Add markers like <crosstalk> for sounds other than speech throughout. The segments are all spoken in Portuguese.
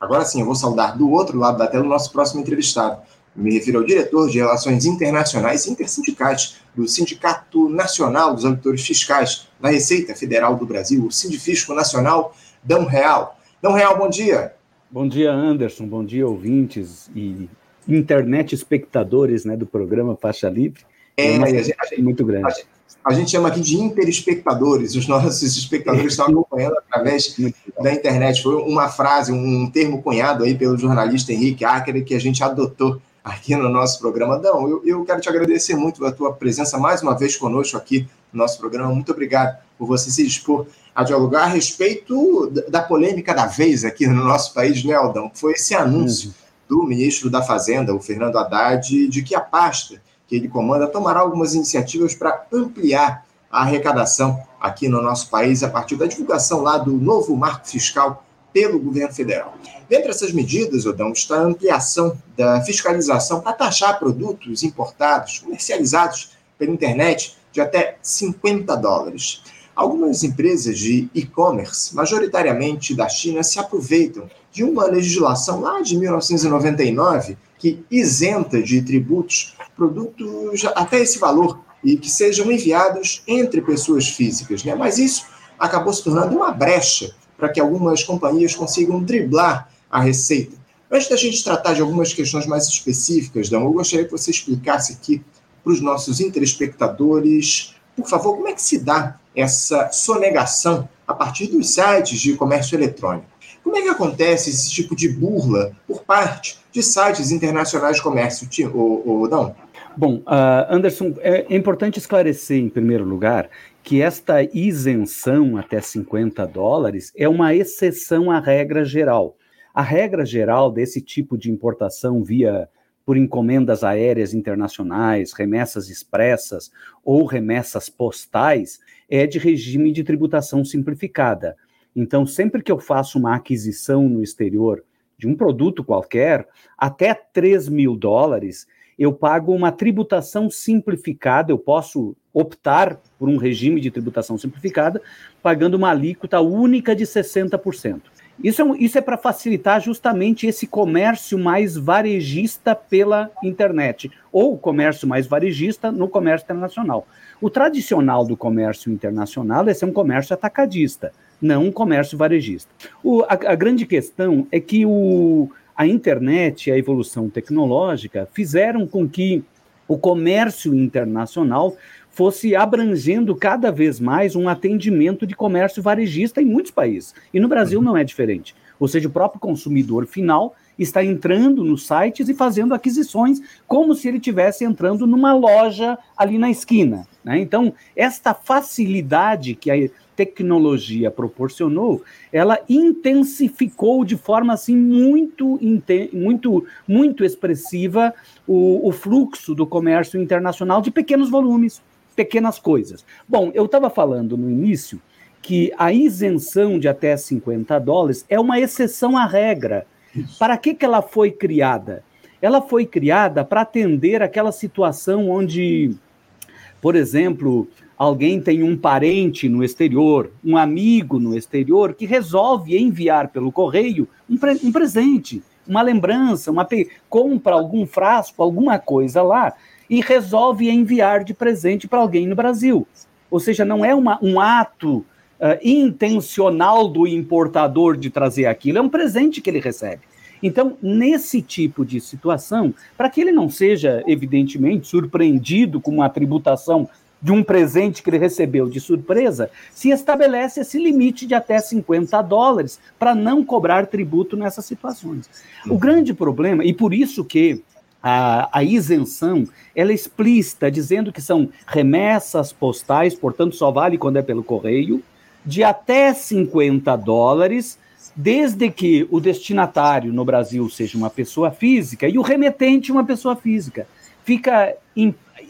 Agora sim, eu vou saudar do outro lado da tela o nosso próximo entrevistado. Me refiro ao diretor de Relações Internacionais e Intersindicais do Sindicato Nacional dos Auditores Fiscais da Receita Federal do Brasil, o Sindifisco Nacional, Dão Real. Dão Real, bom dia. Bom dia, Anderson. Bom dia, ouvintes e internet espectadores né, do programa Faixa Livre. É, é uma gente, muito grande. A gente, a gente, chama aqui de interespectadores. Os nossos espectadores estão acompanhando através da internet. Foi uma frase, um termo cunhado aí pelo jornalista Henrique Acker que a gente adotou aqui no nosso programa. Dão, eu, eu quero te agradecer muito a tua presença mais uma vez conosco aqui no nosso programa. Muito obrigado por você se dispor a dialogar a respeito da polêmica da vez aqui no nosse país, né, Aldão? Foi esse anúncio do ministro da Fazenda, o Fernando Haddad, de que a pasta que ele comanda tomará algumas iniciativas para ampliar a arrecadação aqui no nosso país a partir da divulgação lá do novo marco fiscal pelo governo federal. Dentre essas medidas, Odão, está a ampliação da fiscalização para taxar produtos importados, comercializados pela internet, de até 50 dólares. Algumas empresas de e-commerce, majoritariamente da China, se aproveitam de uma legislação lá de 1999 que isenta de tributos produtos até esse valor e que sejam enviados entre pessoas físicas. Né? Mas isso acabou se tornando uma brecha para que algumas companhias consigam driblar a receita. Antes da gente tratar de algumas questões mais específicas, Dão, eu gostaria que você explicasse aqui para os nossos interespectadores, por favor, como é que se dá essa sonegação a partir dos sites de comércio eletrônico. Como é que acontece esse tipo de burla por parte de sites internacionais de comércio, ou não? Bom, uh, Anderson, é, é importante esclarecer, em primeiro lugar, que esta isenção até 50 dólares é uma exceção à regra geral. A regra geral desse tipo de importação via por encomendas aéreas internacionais, remessas expressas ou remessas postais é de regime de tributação simplificada. Então, sempre que eu faço uma aquisição no exterior de um produto qualquer, até 3 mil dólares, eu pago uma tributação simplificada, eu posso optar por um regime de tributação simplificada, pagando uma alíquota única de 60%. Isso é, isso é para facilitar justamente esse comércio mais varejista pela internet, ou comércio mais varejista no comércio internacional. O tradicional do comércio internacional é ser um comércio atacadista, não um comércio varejista. O, a, a grande questão é que o, a internet e a evolução tecnológica fizeram com que o comércio internacional fosse abrangendo cada vez mais um atendimento de comércio varejista em muitos países. E no Brasil uhum. não é diferente. Ou seja, o próprio consumidor final está entrando nos sites e fazendo aquisições como se ele estivesse entrando numa loja ali na esquina. Né? Então, esta facilidade que a tecnologia proporcionou, ela intensificou de forma assim muito, muito, muito expressiva o, o fluxo do comércio internacional de pequenos volumes, pequenas coisas. Bom, eu estava falando no início que a isenção de até 50 dólares é uma exceção à regra. Para que, que ela foi criada? Ela foi criada para atender aquela situação onde, por exemplo, alguém tem um parente no exterior, um amigo no exterior, que resolve enviar pelo correio um, pre um presente, uma lembrança, uma compra algum frasco, alguma coisa lá, e resolve enviar de presente para alguém no Brasil. Ou seja, não é uma, um ato uh, intencional do importador de trazer aquilo, é um presente que ele recebe. Então, nesse tipo de situação, para que ele não seja, evidentemente, surpreendido com uma tributação de um presente que ele recebeu de surpresa, se estabelece esse limite de até 50 dólares para não cobrar tributo nessas situações. O uhum. grande problema, e por isso que a, a, isenção ela é explícita, dizendo que são remessas postais, portanto só vale quando é pelo correio, de até 50 dólares, desde que o destinatário no Brasil seja uma pessoa física e o remetente uma pessoa física. Fica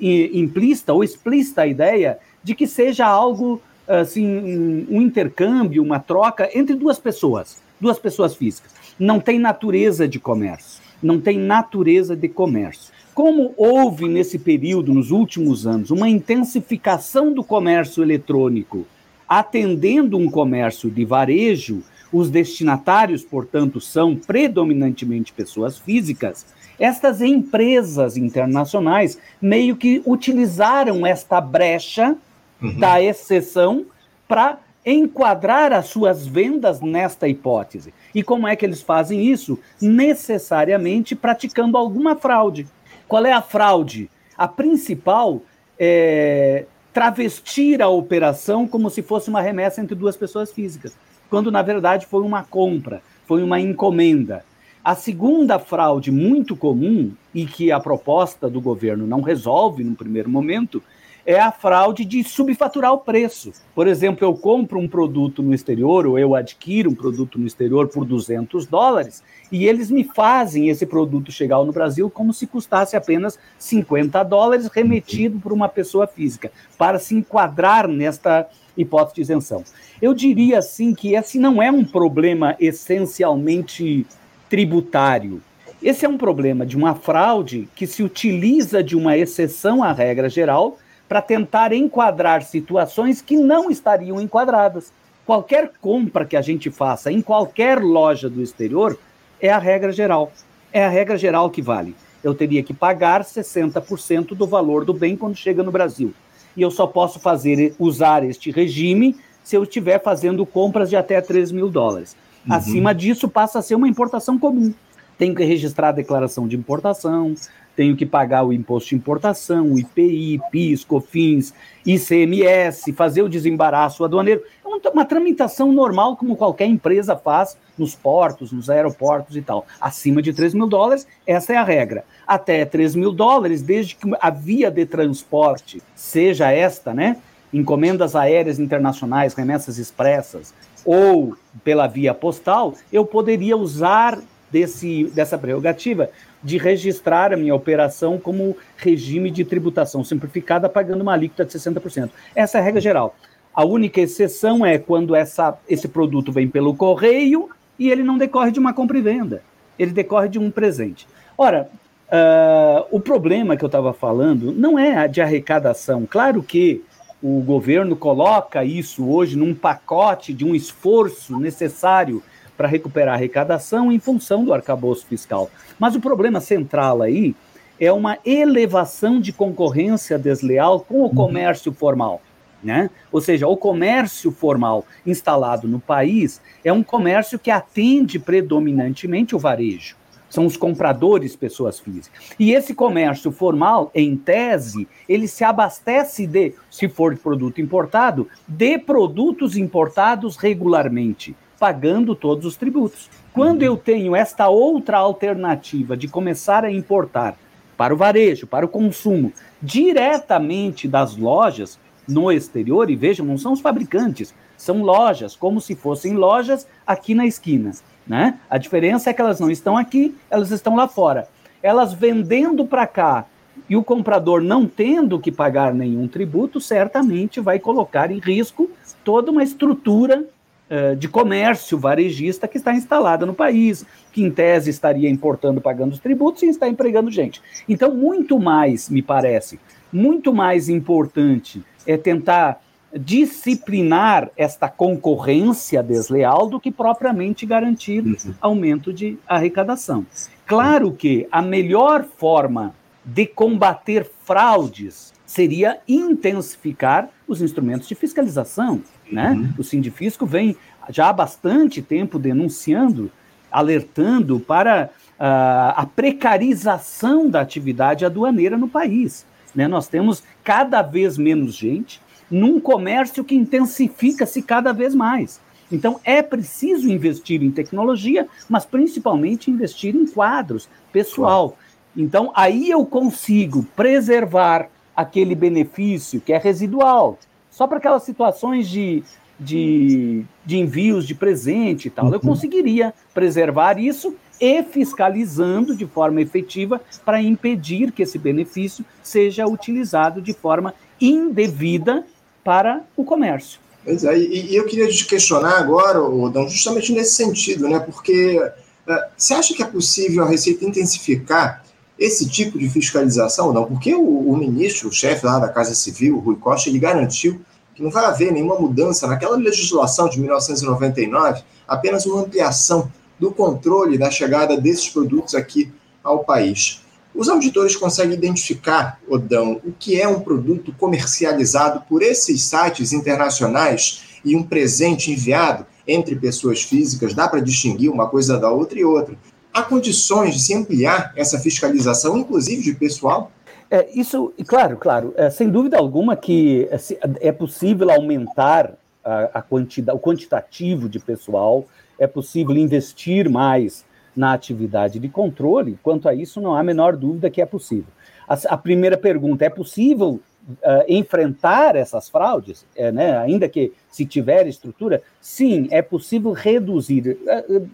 implícita ou explícita a ideia de que seja algo assim, um intercâmbio, uma troca entre duas pessoas, duas pessoas físicas. Não tem natureza de comércio, não tem natureza de comércio. Como houve nesse período, nos últimos anos, uma intensificação do comércio eletrônico, atendendo um comércio de varejo, os destinatários, portanto, são predominantemente pessoas físicas, estas empresas internacionais meio que utilizaram esta brecha uhum. da exceção para enquadrar as suas vendas nesta hipótese. E como é que eles fazem isso? Necessariamente praticando alguma fraude. Qual é a fraude? A principal é travestir a operação como se fosse uma remessa entre duas pessoas físicas, quando na verdade foi uma compra, foi uma encomenda. A segunda fraude muito comum e que a proposta do governo não resolve no primeiro momento é a fraude de subfaturar o preço. Por exemplo, eu compro um produto no exterior ou eu adquiro um produto no exterior por 200 dólares e eles me fazem esse produto chegar no Brasil como se custasse apenas 50 dólares remetido por uma pessoa física, para se enquadrar nesta hipótese de isenção. Eu diria assim que esse não é um problema essencialmente tributário. Esse é um problema de uma fraude que se utiliza de uma exceção à regra geral para tentar enquadrar situações que não estariam enquadradas. Qualquer compra que a gente faça em qualquer loja do exterior é a regra geral. É a regra geral que vale. Eu teria que pagar 60% do valor do bem quando chega no Brasil. E eu só posso fazer usar este regime se eu estiver fazendo compras de até 3 mil dólares. Uhum. Acima disso, passa a ser uma importação comum. Tenho que registrar a declaração de importação, tenho que pagar o imposto de importação, o IPI, PIS, COFINS, ICMS, fazer o desembaraço aduaneiro. É uma tramitação normal, como qualquer empresa faz nos portos, nos aeroportos e tal. Acima de 3 mil dólares, essa é a regra. Até 3 mil dólares, desde que a via de transporte seja esta, né? Encomendas aéreas internacionais, remessas expressas, ou pela via postal, eu poderia usar desse, dessa prerrogativa de registrar a minha operação como regime de tributação simplificada, pagando uma alíquota de 60%. Essa é a regra geral. A única exceção é quando essa, esse produto vem pelo correio e ele não decorre de uma compra e venda, ele decorre de um presente. Ora, uh, o problema que eu estava falando não é de arrecadação. Claro que o governo coloca isso hoje num pacote de um esforço necessário para recuperar a arrecadação em função do arcabouço fiscal. Mas o problema central aí é uma elevação de concorrência desleal com o uhum. comércio formal. Né? Ou seja, o comércio formal instalado no país é um comércio que atende predominantemente o varejo são os compradores pessoas físicas. E esse comércio formal, em tese, ele se abastece de, se for de produto importado, de produtos importados regularmente, pagando todos os tributos. Quando eu tenho esta outra alternativa de começar a importar para o varejo, para o consumo, diretamente das lojas no exterior, e vejam, não são os fabricantes, são lojas, como se fossem lojas aqui na esquina. Né? A diferença é que elas não estão aqui, elas estão lá fora. Elas vendendo para cá e o comprador não tendo que pagar nenhum tributo, certamente vai colocar em risco toda uma estrutura uh, de comércio varejista que está instalada no país, que em tese estaria importando, pagando os tributos e está empregando gente. Então, muito mais, me parece, muito mais importante é tentar disciplinar esta concorrência desleal do que propriamente garantir uhum. aumento de arrecadação. Claro que a melhor forma de combater fraudes seria intensificar os instrumentos de fiscalização. Né? Uhum. O Sindifisco vem já há bastante tempo denunciando, alertando para uh, a precarização da atividade aduaneira no país. Né? Nós temos cada vez menos gente, num comércio que intensifica-se cada vez mais. Então, é preciso investir em tecnologia, mas principalmente investir em quadros, pessoal. Então, aí eu consigo preservar aquele benefício que é residual, só para aquelas situações de, de, de envios de presente e tal. Eu uhum. conseguiria preservar isso e fiscalizando de forma efetiva para impedir que esse benefício seja utilizado de forma indevida para o comércio. Pois é, e, e eu queria te questionar agora, Odão, justamente nesse sentido, né? Porque uh, você acha que é possível a Receita intensificar esse tipo de fiscalização ou não? Porque o, o ministro, o chefe lá da Casa Civil, Rui Costa, ele garantiu que não vai haver nenhuma mudança naquela legislação de 1999, apenas uma ampliação do controle da chegada desses produtos aqui ao país. Os auditores conseguem identificar, Odão, o que é um produto comercializado por esses sites internacionais e um presente enviado entre pessoas físicas? Dá para distinguir uma coisa da outra e outra? Há condições de se ampliar essa fiscalização, inclusive de pessoal? É, isso, claro, claro, é, sem dúvida alguma que é, é possível aumentar a, a quantidade, o quantitativo de pessoal, é possível investir mais na atividade de controle, quanto a isso não há a menor dúvida que é possível. A, a primeira pergunta, é possível uh, enfrentar essas fraudes, é, né, ainda que se tiver estrutura? Sim, é possível reduzir. Uh, uh,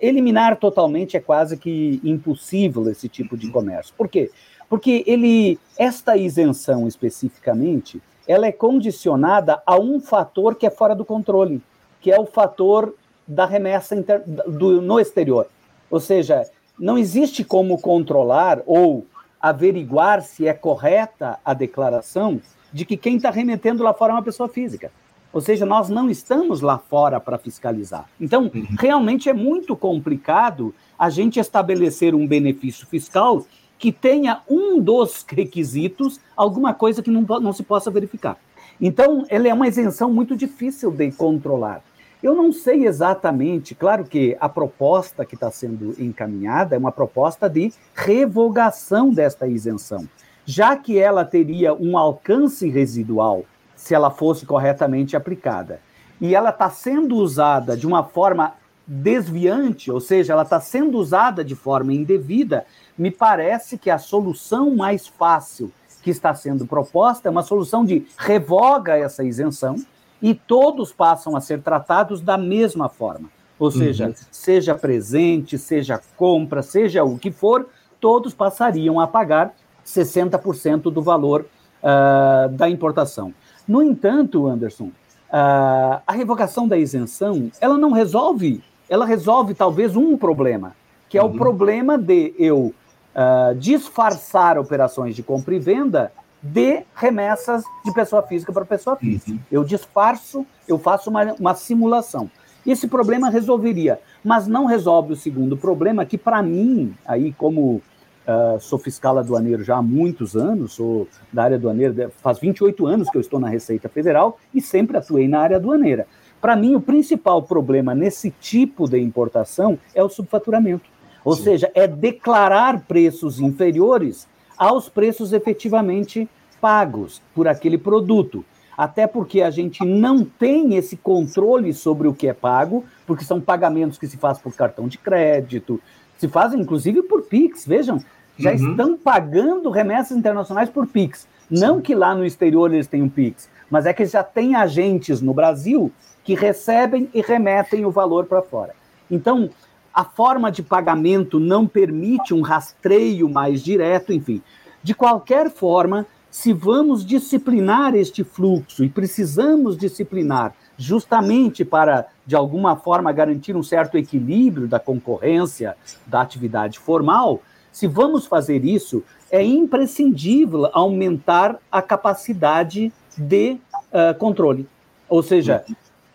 eliminar totalmente é quase que impossível esse tipo de comércio. Por quê? Porque ele, esta isenção especificamente, ela é condicionada a um fator que é fora do controle, que é o fator da remessa inter, do, no exterior. Ou seja, não existe como controlar ou averiguar se é correta a declaração de que quem está remetendo lá fora é uma pessoa física. Ou seja, nós não estamos lá fora para fiscalizar. Então, uhum. realmente é muito complicado a gente estabelecer um benefício fiscal que tenha um dos requisitos, alguma coisa que não, não se possa verificar. Então, ela é uma isenção muito difícil de controlar. Eu não sei exatamente, claro que a proposta que está sendo encaminhada é uma proposta de revogação desta isenção, já que ela teria um alcance residual se ela fosse corretamente aplicada. E ela está sendo usada de uma forma desviante, ou seja, ela está sendo usada de forma indevida, me parece que a solução mais fácil que está sendo proposta é uma solução de revoga essa isenção, e todos passam a ser tratados da mesma forma. Ou seja, uhum. seja presente, seja compra, seja o que for, todos passariam a pagar 60% do valor uh, da importação. No entanto, Anderson, uh, a revogação da isenção, ela não resolve, ela resolve talvez um problema, que é uhum. o problema de eu uh, disfarçar operações de compra e venda de remessas de pessoa física para pessoa física. Uhum. Eu disfarço, eu faço uma, uma simulação. Esse problema resolveria, mas não resolve o segundo problema, que para mim, aí como uh, sou fiscal aduaneiro já há muitos anos, sou da área aduaneira, faz 28 anos que eu estou na Receita Federal e sempre atuei na área aduaneira. Para mim, o principal problema nesse tipo de importação é o subfaturamento. Ou Sim. seja, é declarar preços inferiores aos preços efetivamente pagos por aquele produto. Até porque a gente não tem esse controle sobre o que é pago, porque são pagamentos que se faz por cartão de crédito, se fazem inclusive por Pix. Vejam, já uhum. estão pagando remessas internacionais por Pix. Não Sim. que lá no exterior eles tenham Pix, mas é que já tem agentes no Brasil que recebem e remetem o valor para fora. Então, a forma de pagamento não permite um rastreio mais direto, enfim. De qualquer forma, se vamos disciplinar este fluxo e precisamos disciplinar justamente para, de alguma forma, garantir um certo equilíbrio da concorrência da atividade formal, se vamos fazer isso, é imprescindível aumentar a capacidade de uh, controle. Ou seja,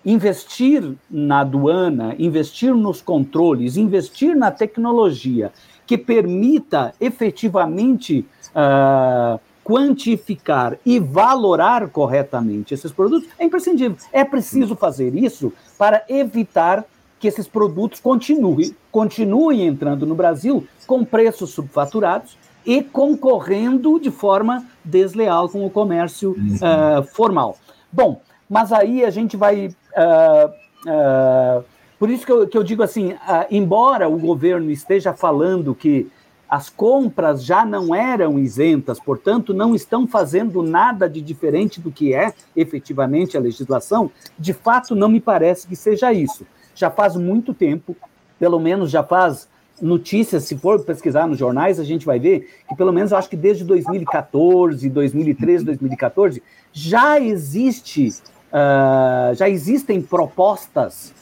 investir na aduana, investir nos controles, investir na tecnologia que permita efetivamente uh, quantificar e valorar corretamente esses produtos é imprescindível. É preciso fazer isso para evitar que esses produtos continuem, continuem entrando no Brasil com preços subfaturados e concorrendo de forma desleal com o comércio uh, formal. Bom, mas aí a gente vai Uh, uh, por isso que eu, que eu digo assim, uh, embora o governo esteja falando que as compras já não eram isentas, portanto, não estão fazendo nada de diferente do que é efetivamente a legislação, de fato, não me parece que seja isso. Já faz muito tempo, pelo menos já faz notícias, se for pesquisar nos jornais, a gente vai ver que pelo menos eu acho que desde 2014, 2013, 2014, já existe uh, já existem propostas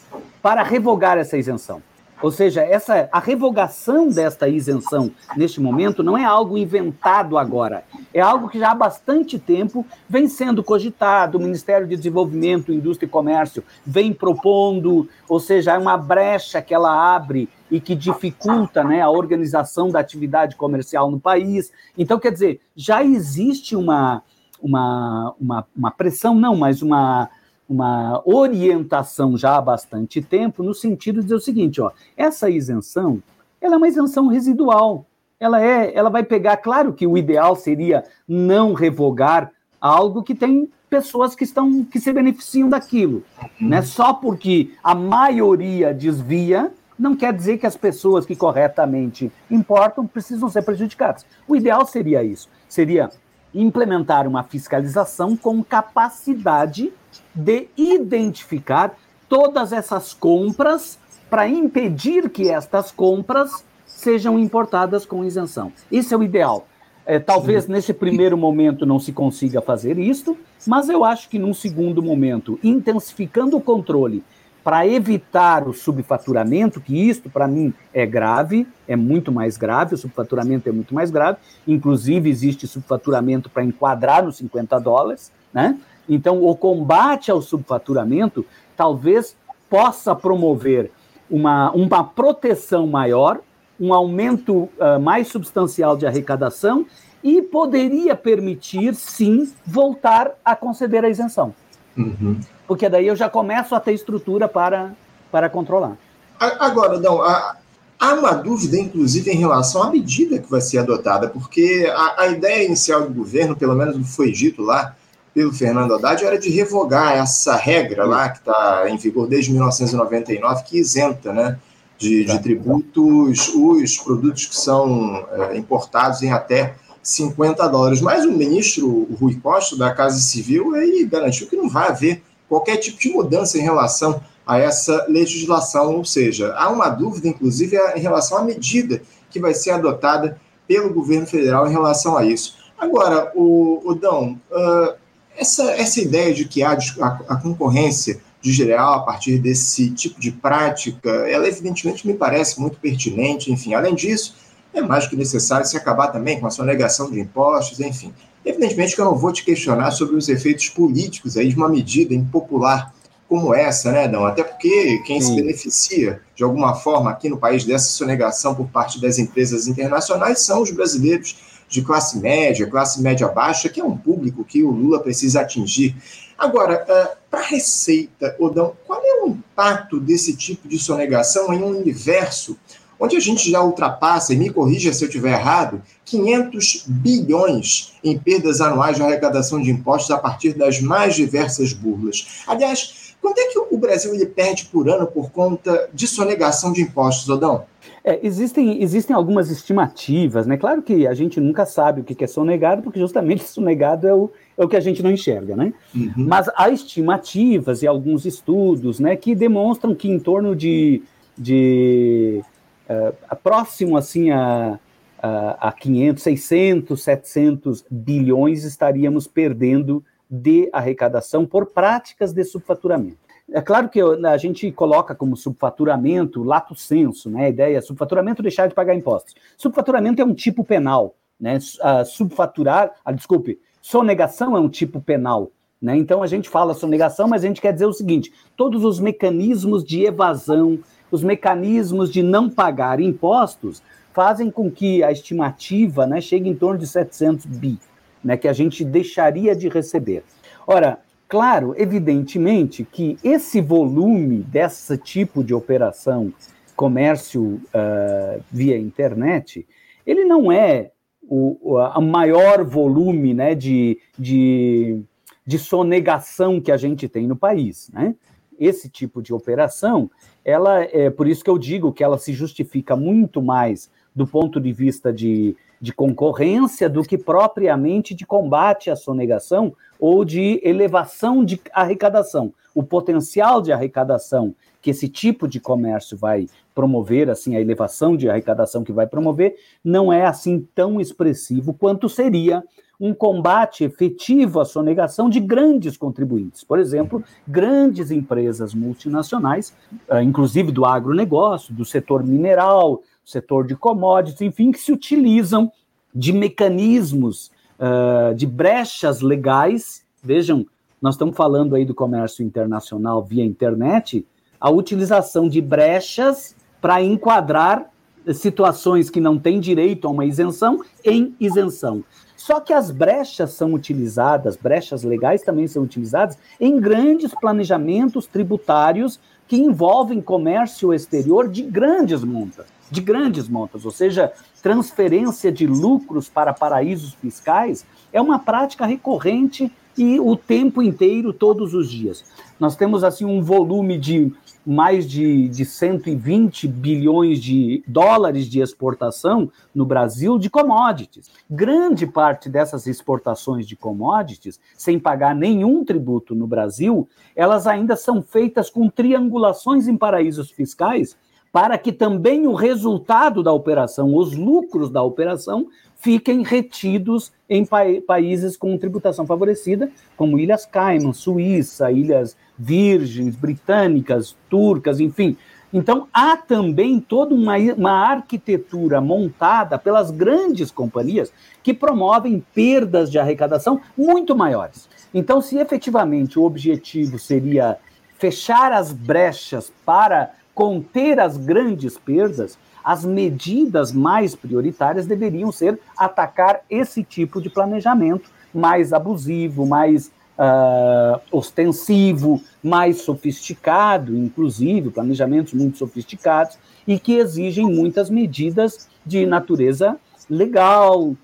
para revogar essa isenção. Ou seja, essa, a revogação desta isenção neste momento não é algo inventado agora, é algo que já há bastante tempo vem sendo cogitado. O Ministério de Desenvolvimento, Indústria e Comércio vem propondo, ou seja, é uma brecha que ela abre e que dificulta né, a organização da atividade comercial no país. Então, quer dizer, já existe uma, uma, uma, uma pressão, não, mas uma uma orientação já há bastante tempo no sentido de dizer o seguinte, ó, essa isenção, ela é uma isenção residual. Ela é, ela vai pegar, claro que o ideal seria não revogar algo que tem pessoas que estão que se beneficiam daquilo, né? Só porque a maioria desvia, não quer dizer que as pessoas que corretamente importam precisam ser prejudicadas. O ideal seria isso, seria implementar uma fiscalização com capacidade de identificar todas essas compras para impedir que estas compras sejam importadas com isenção. Isso é o ideal. É, talvez Sim. nesse primeiro momento não se consiga fazer isto, mas eu acho que num segundo momento, intensificando o controle para evitar o subfaturamento, que isto para mim é grave, é muito mais grave, o subfaturamento é muito mais grave, inclusive existe subfaturamento para enquadrar nos 50 dólares, né? Então, o combate ao subfaturamento talvez possa promover uma, uma proteção maior, um aumento uh, mais substancial de arrecadação e poderia permitir, sim, voltar a conceder a isenção. Uhum. Porque daí eu já começo a ter estrutura para, para controlar. Agora, não, há, há uma dúvida, inclusive, em relação à medida que vai ser adotada, porque a, a ideia inicial do governo, pelo menos foi dito lá, pelo Fernando Haddad era de revogar essa regra lá, que está em vigor desde 1999, que isenta né, de, de tributos os produtos que são é, importados em até 50 dólares. Mas o ministro Rui Costa, da Casa Civil, ele garantiu que não vai haver qualquer tipo de mudança em relação a essa legislação, ou seja, há uma dúvida, inclusive, em relação à medida que vai ser adotada pelo governo federal em relação a isso. Agora, o, o Dão, uh, essa, essa ideia de que há a, a concorrência geral a partir desse tipo de prática, ela evidentemente me parece muito pertinente, enfim, além disso, é mais que necessário se acabar também com a sonegação de impostos, enfim. Evidentemente que eu não vou te questionar sobre os efeitos políticos aí de uma medida impopular como essa, né, Dão? Até porque quem Sim. se beneficia de alguma forma aqui no país dessa sonegação por parte das empresas internacionais são os brasileiros de classe média, classe média baixa, que é um público que o Lula precisa atingir. Agora, uh, para a Receita, Odão, qual é o impacto desse tipo de sonegação em um universo onde a gente já ultrapassa, e me corrija se eu estiver errado, 500 bilhões em perdas anuais de arrecadação de impostos a partir das mais diversas burlas. Aliás, quanto é que o Brasil ele perde por ano por conta de sonegação de impostos, Odão? É, existem, existem algumas estimativas, né? Claro que a gente nunca sabe o que é sonegado, porque justamente <laughs> sonegado é o, é o que a gente não enxerga, né? Uhum. Mas há estimativas e alguns estudos, né, que demonstram que em torno de, de uh, próximo assim a, a, a 500, 600, 700 bilhões estaríamos perdendo de arrecadação por práticas de subfaturamento. É claro que a gente coloca como subfaturamento lato senso, né? A ideia é subfaturamento deixar de pagar impostos. Subfaturamento é um tipo penal, né? Subfaturar, ah, desculpe, sonegação é um tipo penal. Né? Então a gente fala sonegação, mas a gente quer dizer o seguinte: todos os mecanismos de evasão, os mecanismos de não pagar impostos fazem com que a estimativa né, chegue em torno de 700 bi, né, que a gente deixaria de receber. Ora, Claro, evidentemente que esse volume desse tipo de operação, comércio uh, via internet, ele não é o, o maior volume né, de, de, de sonegação que a gente tem no país. Né? Esse tipo de operação, ela é por isso que eu digo que ela se justifica muito mais do ponto de vista de, de concorrência do que propriamente de combate à sonegação, ou de elevação de arrecadação. O potencial de arrecadação que esse tipo de comércio vai promover, assim, a elevação de arrecadação que vai promover, não é assim tão expressivo quanto seria um combate efetivo à sonegação de grandes contribuintes. Por exemplo, grandes empresas multinacionais, eh, inclusive do agronegócio, do setor mineral, setor de commodities, enfim, que se utilizam de mecanismos, uh, de brechas legais. Vejam, nós estamos falando aí do comércio internacional via internet, a utilização de brechas para enquadrar situações que não têm direito a uma isenção em isenção. Só que as brechas são utilizadas, brechas legais também são utilizadas em grandes planejamentos tributários que envolvem comércio exterior de grandes montas, de grandes montas, ou seja, transferência de lucros para paraísos fiscais é uma prática recorrente e o tempo inteiro, todos os dias. Nós temos assim um volume de mais de, de 120 bilhões de dólares de exportação no Brasil de commodities. Grande parte dessas exportações de commodities, sem pagar nenhum tributo no Brasil, elas ainda são feitas com triangulações em paraísos fiscais para que também o resultado da operação, os lucros da operação, fiquem retidos em pa países com tributação favorecida, como Ilhas Cayman, Suíça, Ilhas Virgens, Britânicas, Turcas, enfim. Então, há também toda uma, uma arquitetura montada pelas grandes companhias que promovem perdas de arrecadação muito maiores. Então, se efetivamente o objetivo seria fechar as brechas para conter as grandes perdas, as medidas mais prioritárias deveriam ser atacar esse tipo de planejamento mais abusivo, mais uh, ostensivo, mais sofisticado, inclusive, planejamentos muito sofisticados, e que exigem muitas medidas de natureza legal, uh,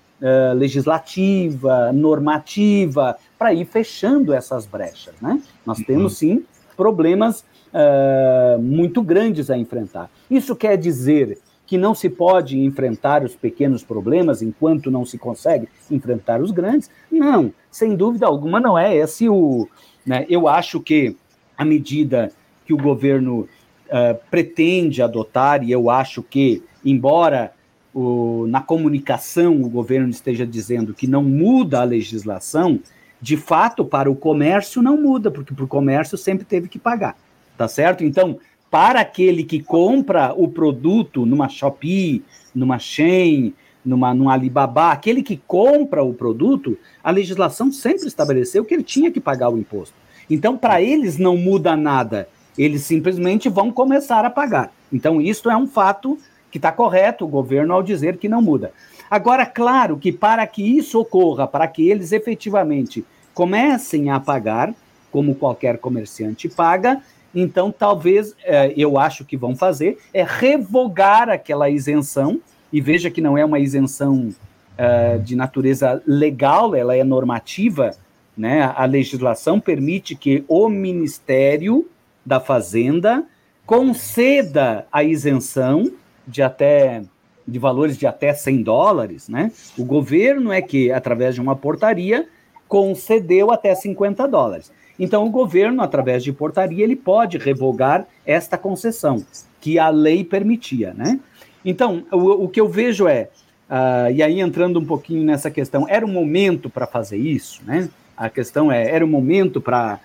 legislativa, normativa, para ir fechando essas brechas. Né? Nós uhum. temos, sim, problemas uh, muito grandes a enfrentar. Isso quer dizer que não se pode enfrentar os pequenos problemas enquanto não se consegue enfrentar os grandes? Não, sem dúvida alguma não é esse o. Né, eu acho que a medida que o governo uh, pretende adotar, e eu acho que, embora o, na comunicação o governo esteja dizendo que não muda a legislação, de fato, para o comércio não muda, porque para o comércio sempre teve que pagar, tá certo? Então, para aquele que compra o produto numa Shopee, numa Shein, numa, numa Alibaba, aquele que compra o produto, a legislação sempre estabeleceu que ele tinha que pagar o imposto. Então, para eles não muda nada, eles simplesmente vão começar a pagar. Então, isso é um fato que está correto o governo ao dizer que não muda. Agora, claro que para que isso ocorra, para que eles efetivamente comecem a pagar, como qualquer comerciante paga, então, talvez, é, eu acho que vão fazer, é revogar aquela isenção, e veja que não é uma isenção é, de natureza legal, ela é normativa, né? A legislação permite que o Ministério da Fazenda conceda a isenção de até de valores de até 100 dólares, né? O governo é que, através de uma portaria, concedeu até 50 dólares. Então, o governo, através de portaria, ele pode revogar esta concessão que a lei permitia, né? Então, o, o que eu vejo é, uh, e aí entrando um pouquinho nessa questão, era o momento para fazer isso, né? A questão é, era o momento para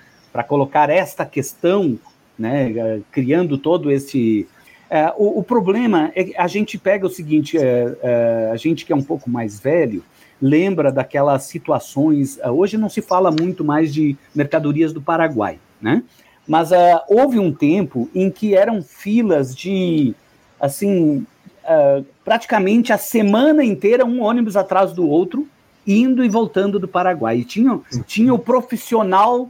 colocar esta questão, né? Criando todo esse Uh, o, o, problema é que a gente pega o seguinte: uh, a gente que é um pouco mais velho, lembra daquelas situações. Uh, hoje não se fala muito mais de mercadorias do Paraguai, né? Mas uh, houve um tempo em que eram filas de, assim, uh, praticamente a semana inteira, um ônibus atrás do outro, indo e voltando do Paraguai. E tinha, tinha o profissional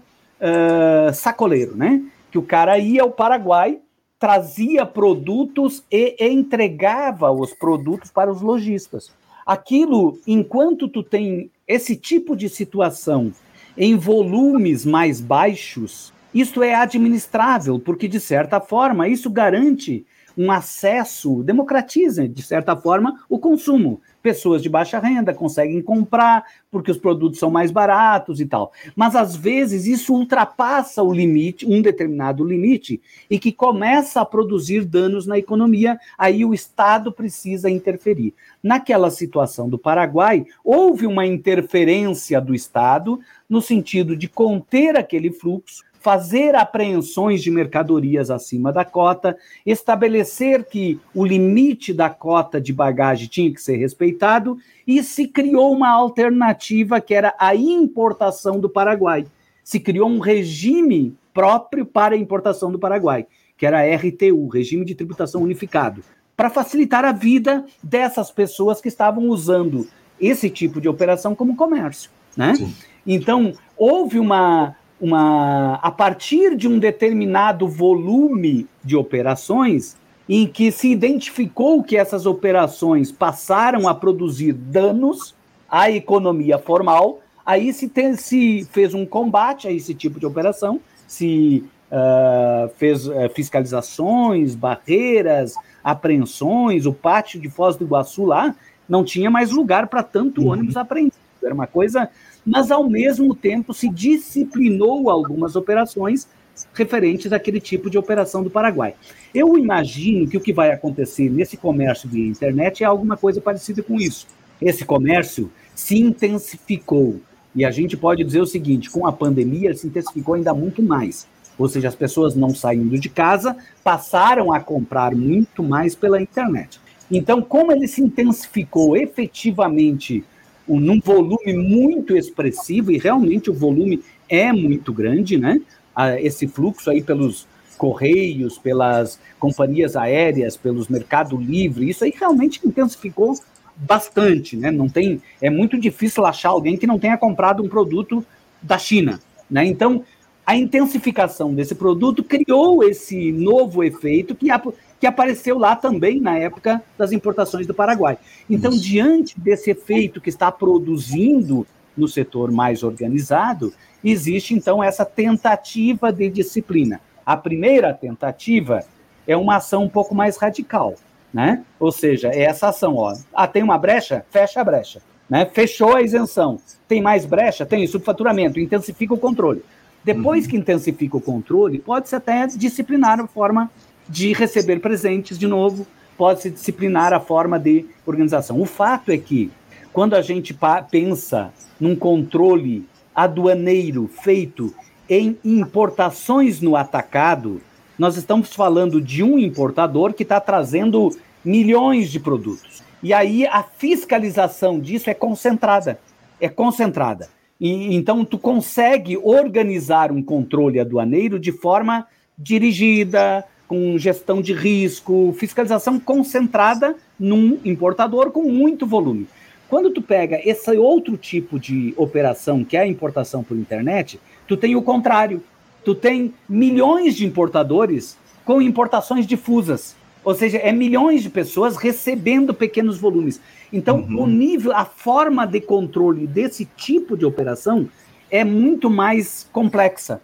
sacoleiro, né? Que o cara ia ao Paraguai, trazia produtos e entregava os produtos para os lojistas. Aquilo, enquanto tu tem esse tipo de situação em volumes mais baixos, isso é administrável, porque de certa forma isso garante um acesso, democratiza, de certa forma, o consumo. Pessoas de baixa renda conseguem comprar porque os produtos são mais baratos e tal. Mas às vezes isso ultrapassa o limite, um determinado limite, e que começa a produzir danos na economia, aí o Estado precisa interferir. Naquela situação do Paraguai, houve uma interferência do Estado no sentido de conter aquele fluxo, fazer apreensões de mercadorias acima da cota, estabelecer que o limite da cota de bagagem tinha que ser respeitado e se criou uma alternativa que era a importação do Paraguai. Se criou um regime próprio para a importação do Paraguai, que era a RTU, Regime de Tributação Unificado, para facilitar a vida dessas pessoas que estavam usando esse tipo de operação como comércio, né? Então, houve uma uma a partir de um determinado volume de operações em que se identificou que essas operações passaram a produzir danos à economia formal, aí se, tem, se fez um combate a esse tipo de operação, se uh, fez uh, fiscalizações, barreiras, apreensões, o pátio de Foz do Iguaçu lá não tinha mais lugar para tanto uhum. ônibus apreendido. Era uma coisa mas ao mesmo tempo se disciplinou algumas operações referentes àquele tipo de operação do Paraguai. Eu imagino que o que vai acontecer nesse comércio de internet é alguma coisa parecida com isso. Esse comércio se intensificou. E a gente pode dizer o seguinte: com a pandemia, se intensificou ainda muito mais. Ou seja, as pessoas não saindo de casa passaram a comprar muito mais pela internet. Então, como ele se intensificou efetivamente um, num volume muito expressivo, e realmente o volume é muito grande, né? esse fluxo aí pelos correios, pelas companhias aéreas, pelos Mercado Livre, isso aí realmente intensificou bastante, né? Não tem, é muito difícil achar alguém que não tenha comprado um produto da China, né? Então, a intensificação desse produto criou esse novo efeito que, que apareceu lá também na época das importações do Paraguai. Então, Isso. diante desse efeito que está produzindo no setor mais organizado, existe então essa tentativa de disciplina. A primeira tentativa é uma ação um pouco mais radical, né? Ou seja, é essa ação, ó, ah, tem uma brecha, fecha a brecha, né? Fechou a isenção. Tem mais brecha, tem subfaturamento, intensifica o controle. Depois uhum. que intensifica o controle, pode-se até disciplinar a forma de receber presentes de novo, pode-se disciplinar a forma de organização. O fato é que, quando a gente pensa num controle aduaneiro feito em importações no atacado, nós estamos falando de um importador que está trazendo milhões de produtos. E aí a fiscalização disso é concentrada. É concentrada. E, então, tu consegue organizar um controle aduaneiro de forma dirigida, com gestão de risco, fiscalização concentrada num importador com muito volume. Quando tu pega esse outro tipo de operação, que é a importação por internet, tu tem o contrário. Tu tem milhões de importadores com importações difusas. Ou seja, é milhões de pessoas recebendo pequenos volumes. Então, uhum. o nível, a forma de controle desse tipo de operação é muito mais complexa.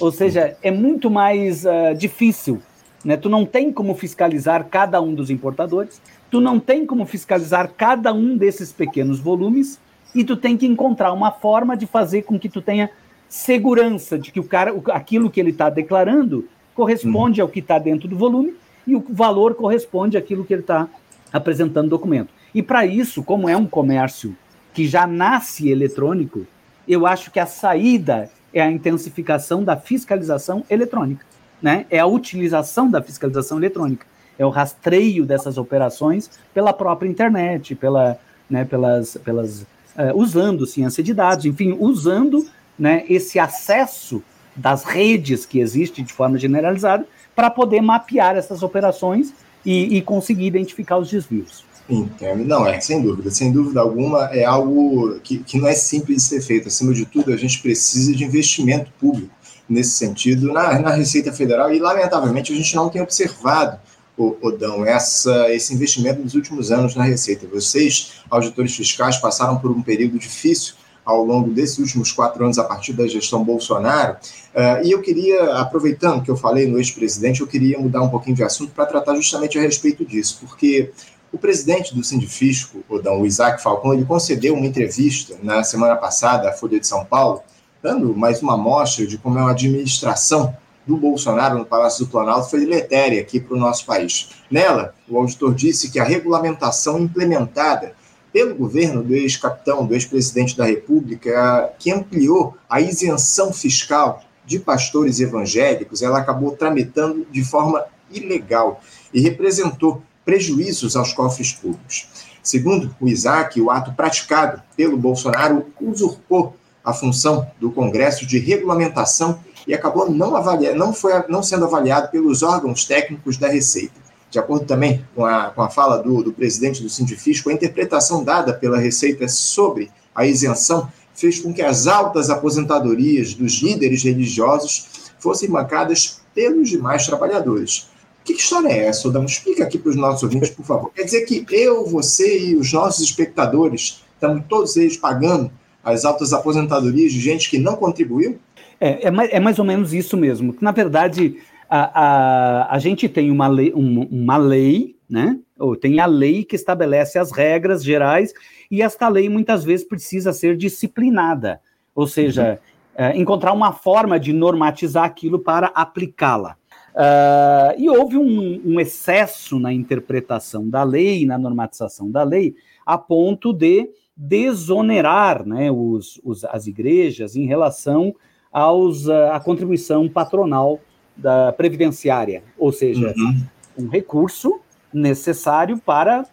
Ou seja, é muito mais uh, difícil. Né? Tu não tem como fiscalizar cada um dos importadores, tu não tem como fiscalizar cada um desses pequenos volumes, e tu tem que encontrar uma forma de fazer com que tu tenha segurança de que o cara, aquilo que ele está declarando corresponde uhum. ao que está dentro do volume e o valor corresponde àquilo que ele está apresentando no documento. E para isso, como é um comércio que já nasce eletrônico, eu acho que a saída é a intensificação da fiscalização eletrônica, né? É a utilização da fiscalização eletrônica, é o rastreio dessas operações pela própria internet, pela, né, pelas, pelas uh, usando ciência de dados, enfim, usando né, esse acesso das redes que existe de forma generalizada para poder mapear essas operações e, e conseguir identificar os desvios. Entendo. Não, é, sem dúvida. Sem dúvida alguma, é algo que, que não é simples de ser feito. Acima de tudo, a gente precisa de investimento público nesse sentido na, na Receita Federal e, lamentavelmente, a gente não tem observado, Odão, essa, esse investimento nos últimos anos na Receita. Vocês, auditores fiscais, passaram por um período difícil ao longo desses últimos quatro anos, a partir da gestão Bolsonaro. Uh, e eu queria, aproveitando que eu falei no ex-presidente, eu queria mudar um pouquinho de assunto para tratar justamente a respeito disso, porque o presidente do Sindifisco, o Isaac Falcão, ele concedeu uma entrevista na semana passada à Folha de São Paulo, dando mais uma amostra de como é uma administração do Bolsonaro no Palácio do Planalto foi deletéria aqui para o nosso país. Nela, o auditor disse que a regulamentação implementada pelo governo do ex-capitão, do ex-presidente da República, que ampliou a isenção fiscal de pastores evangélicos, ela acabou tramitando de forma ilegal e representou prejuízos aos cofres públicos. Segundo o Isaac, o ato praticado pelo Bolsonaro usurpou a função do Congresso de regulamentação e acabou não, avalia, não, foi, não sendo avaliado pelos órgãos técnicos da Receita. De acordo também com a, com a fala do, do presidente do Sindifisco, a interpretação dada pela Receita sobre a isenção fez com que as altas aposentadorias dos líderes religiosos fossem bancadas pelos demais trabalhadores. Que história é essa, Odão? Explica aqui para os nossos ouvintes, por favor. Quer dizer que eu, você e os nossos espectadores estamos todos eles pagando as altas aposentadorias de gente que não contribuiu? É, é, mais, é mais ou menos isso mesmo. Na verdade, a, a, a gente tem uma lei, um, uma lei, né? Ou tem a lei que estabelece as regras gerais, e esta lei muitas vezes precisa ser disciplinada, ou seja, uhum. é, encontrar uma forma de normatizar aquilo para aplicá-la. Uh, e houve um, um, excesso na interpretação da lei, na normatização da lei, a ponto de desonerar né, os, os, as igrejas em relação aos, à contribuição patronal da previdenciária, ou seja, uhum. um recurso necessário para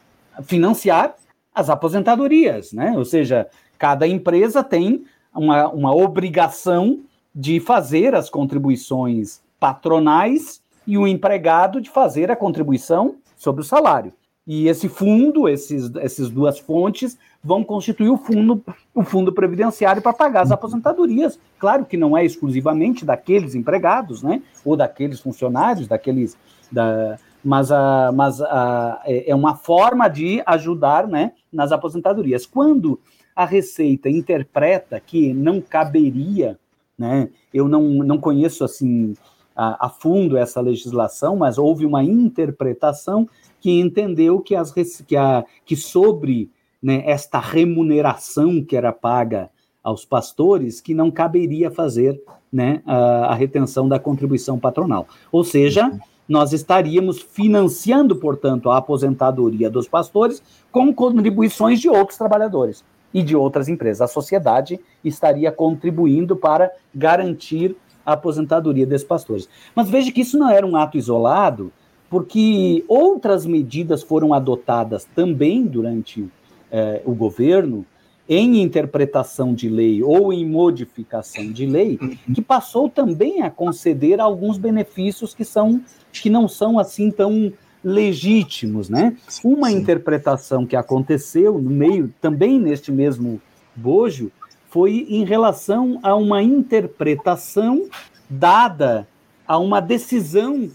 financiar as aposentadorias, né? Ou seja, cada empresa tem uma, uma obrigação de fazer as contribuições patronais e o empregado de fazer a contribuição sobre o salário. E esse fundo, esses, essas duas fontes, vão constituir o fundo, o fundo previdenciário para pagar as aposentadorias. Claro que não é exclusivamente daqueles empregados, né? Ou daqueles funcionários, daqueles. Da, mas a, mas a, é, é uma forma de ajudar né, nas aposentadorias. Quando a Receita interpreta que não caberia, né, eu não, não conheço assim a, a fundo essa legislação, mas houve uma interpretação que entendeu que, as, que, a, que sobre né, esta remuneração que era paga aos pastores, que não caberia fazer né, a, a retenção da contribuição patronal. Ou seja, nós estaríamos financiando, portanto, a aposentadoria dos pastores com contribuições de outros trabalhadores e de outras empresas. A sociedade estaria contribuindo para garantir a aposentadoria desses pastores. Mas veja que isso não era um ato isolado, porque outras medidas foram adotadas também durante eh, o governo, em interpretação de lei ou em modificação de lei, uhum. que passou também a conceder alguns benefícios que são que não são assim tão legítimos, né? Uma interpretação que aconteceu no meio também neste mesmo bojo foi em relação a uma interpretação dada a uma decisão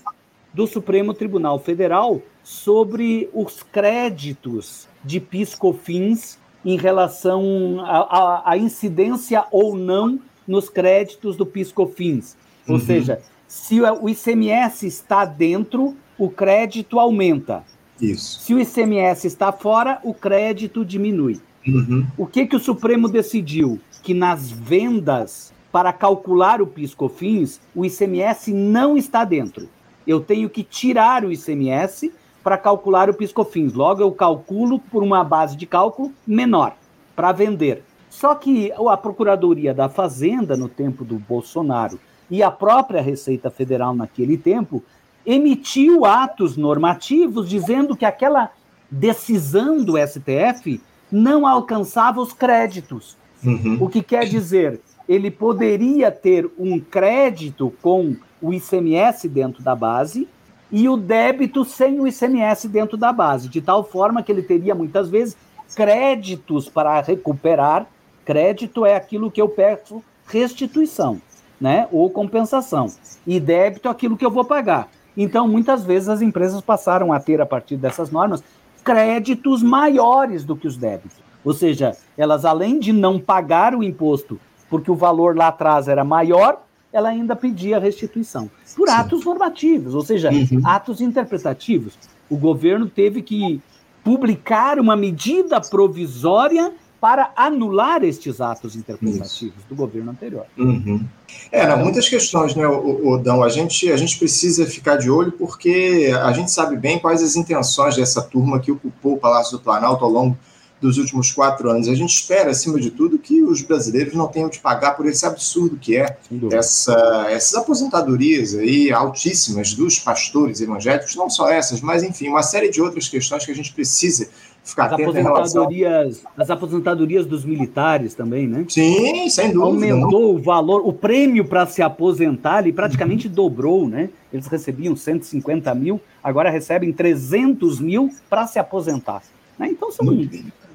do Supremo Tribunal Federal sobre os créditos de piscofins em relação à incidência ou não nos créditos do piscofins. Ou uhum. seja, se o ICMS está dentro, o crédito aumenta. Isso. Se o ICMS está fora, o crédito diminui. Uhum. O que, que o Supremo decidiu? Que nas vendas para calcular o piscofins, o ICMS não está dentro eu tenho que tirar o ICMS para calcular o PiscoFins. Logo, eu calculo por uma base de cálculo menor para vender. Só que a Procuradoria da Fazenda, no tempo do Bolsonaro, e a própria Receita Federal, naquele tempo, emitiu atos normativos dizendo que aquela decisão do STF não alcançava os créditos. Uhum. O que quer dizer, ele poderia ter um crédito com o ICMS dentro da base e o débito sem o ICMS dentro da base, de tal forma que ele teria muitas vezes créditos para recuperar. Crédito é aquilo que eu peço restituição, né, ou compensação, e débito é aquilo que eu vou pagar. Então, muitas vezes as empresas passaram a ter a partir dessas normas créditos maiores do que os débitos. Ou seja, elas além de não pagar o imposto porque o valor lá atrás era maior, ela ainda pedia restituição por Sim. atos normativos, ou seja, uhum. atos interpretativos. O governo teve que publicar uma medida provisória para anular estes atos interpretativos Isso. do governo anterior. Uhum. É, não, muitas questões, né, Odão? A gente, a gente precisa ficar de olho porque a gente sabe bem quais as intenções dessa turma que ocupou o Palácio do Planalto ao longo dos últimos quatro anos. A gente espera, acima de tudo, que os brasileiros não tenham de pagar por esse absurdo que é essa, essas aposentadorias aí altíssimas dos pastores evangélicos, não só essas, mas enfim, uma série de outras questões que a gente precisa ficar as aposentadorias, relação... As aposentadorias dos militares também, né? Sim, sem dúvida. Aumentou não. o valor, o prêmio para se aposentar, ele praticamente uhum. dobrou, né? Eles recebiam 150 mil, agora recebem 300 mil para se aposentar. Né? Então são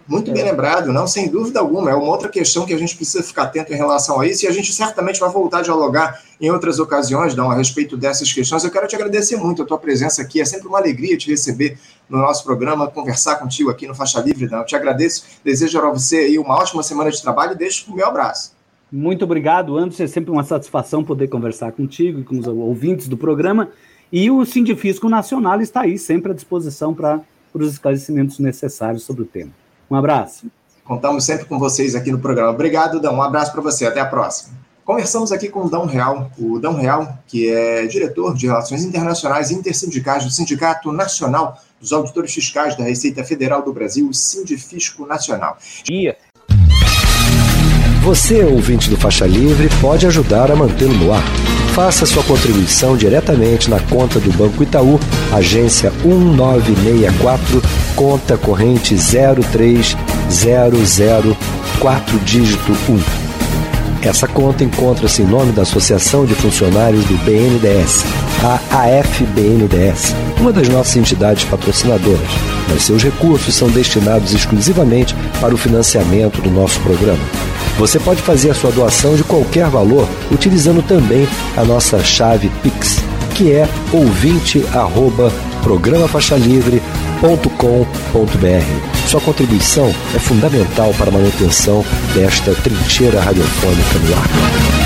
muito, bem lembrado, não, sem dúvida alguma. É uma outra questão que a gente precisa ficar atento em relação a isso, e a gente certamente vai voltar a dialogar em outras ocasiões, Dão, a respeito dessas questões. Eu quero te agradecer muito a tua presença aqui. É sempre uma alegria te receber no nosso programa, conversar contigo aqui no Faixa Livre, Dão. Eu te agradeço, desejo a você aí uma ótima semana de trabalho e deixo o meu abraço. Muito obrigado, Anderson. É sempre uma satisfação poder conversar contigo e com os ouvintes do programa. E o Sindifisco Nacional está aí, sempre à disposição para os esclarecimentos necessários sobre o tema. Um abraço. Contamos sempre com vocês aqui no programa. Obrigado, Dão. Um abraço para você. Até a próxima. Conversamos aqui com o Dão Real, o Dão Real, que é diretor de Relações Internacionais e Intersindicais do Sindicato Nacional dos Auditores Fiscais da Receita Federal do Brasil, o Sindifisco Nacional. Dia. Você, ouvinte do Faixa Livre, pode ajudar a mantê-lo no ar. Faça sua contribuição diretamente na conta do Banco Itaú, agência 1964, conta corrente 03004 dígito 1. Essa conta encontra-se em nome da Associação de Funcionários do BNDES, a AFBNDES, uma das nossas entidades patrocinadoras, mas seus recursos são destinados exclusivamente para o financiamento do nosso programa. Você pode fazer a sua doação de qualquer valor utilizando também a nossa chave Pix, que é ouvinte@programafaixalivre.com.br. Sua contribuição é fundamental para a manutenção desta trincheira radiofônica no ar.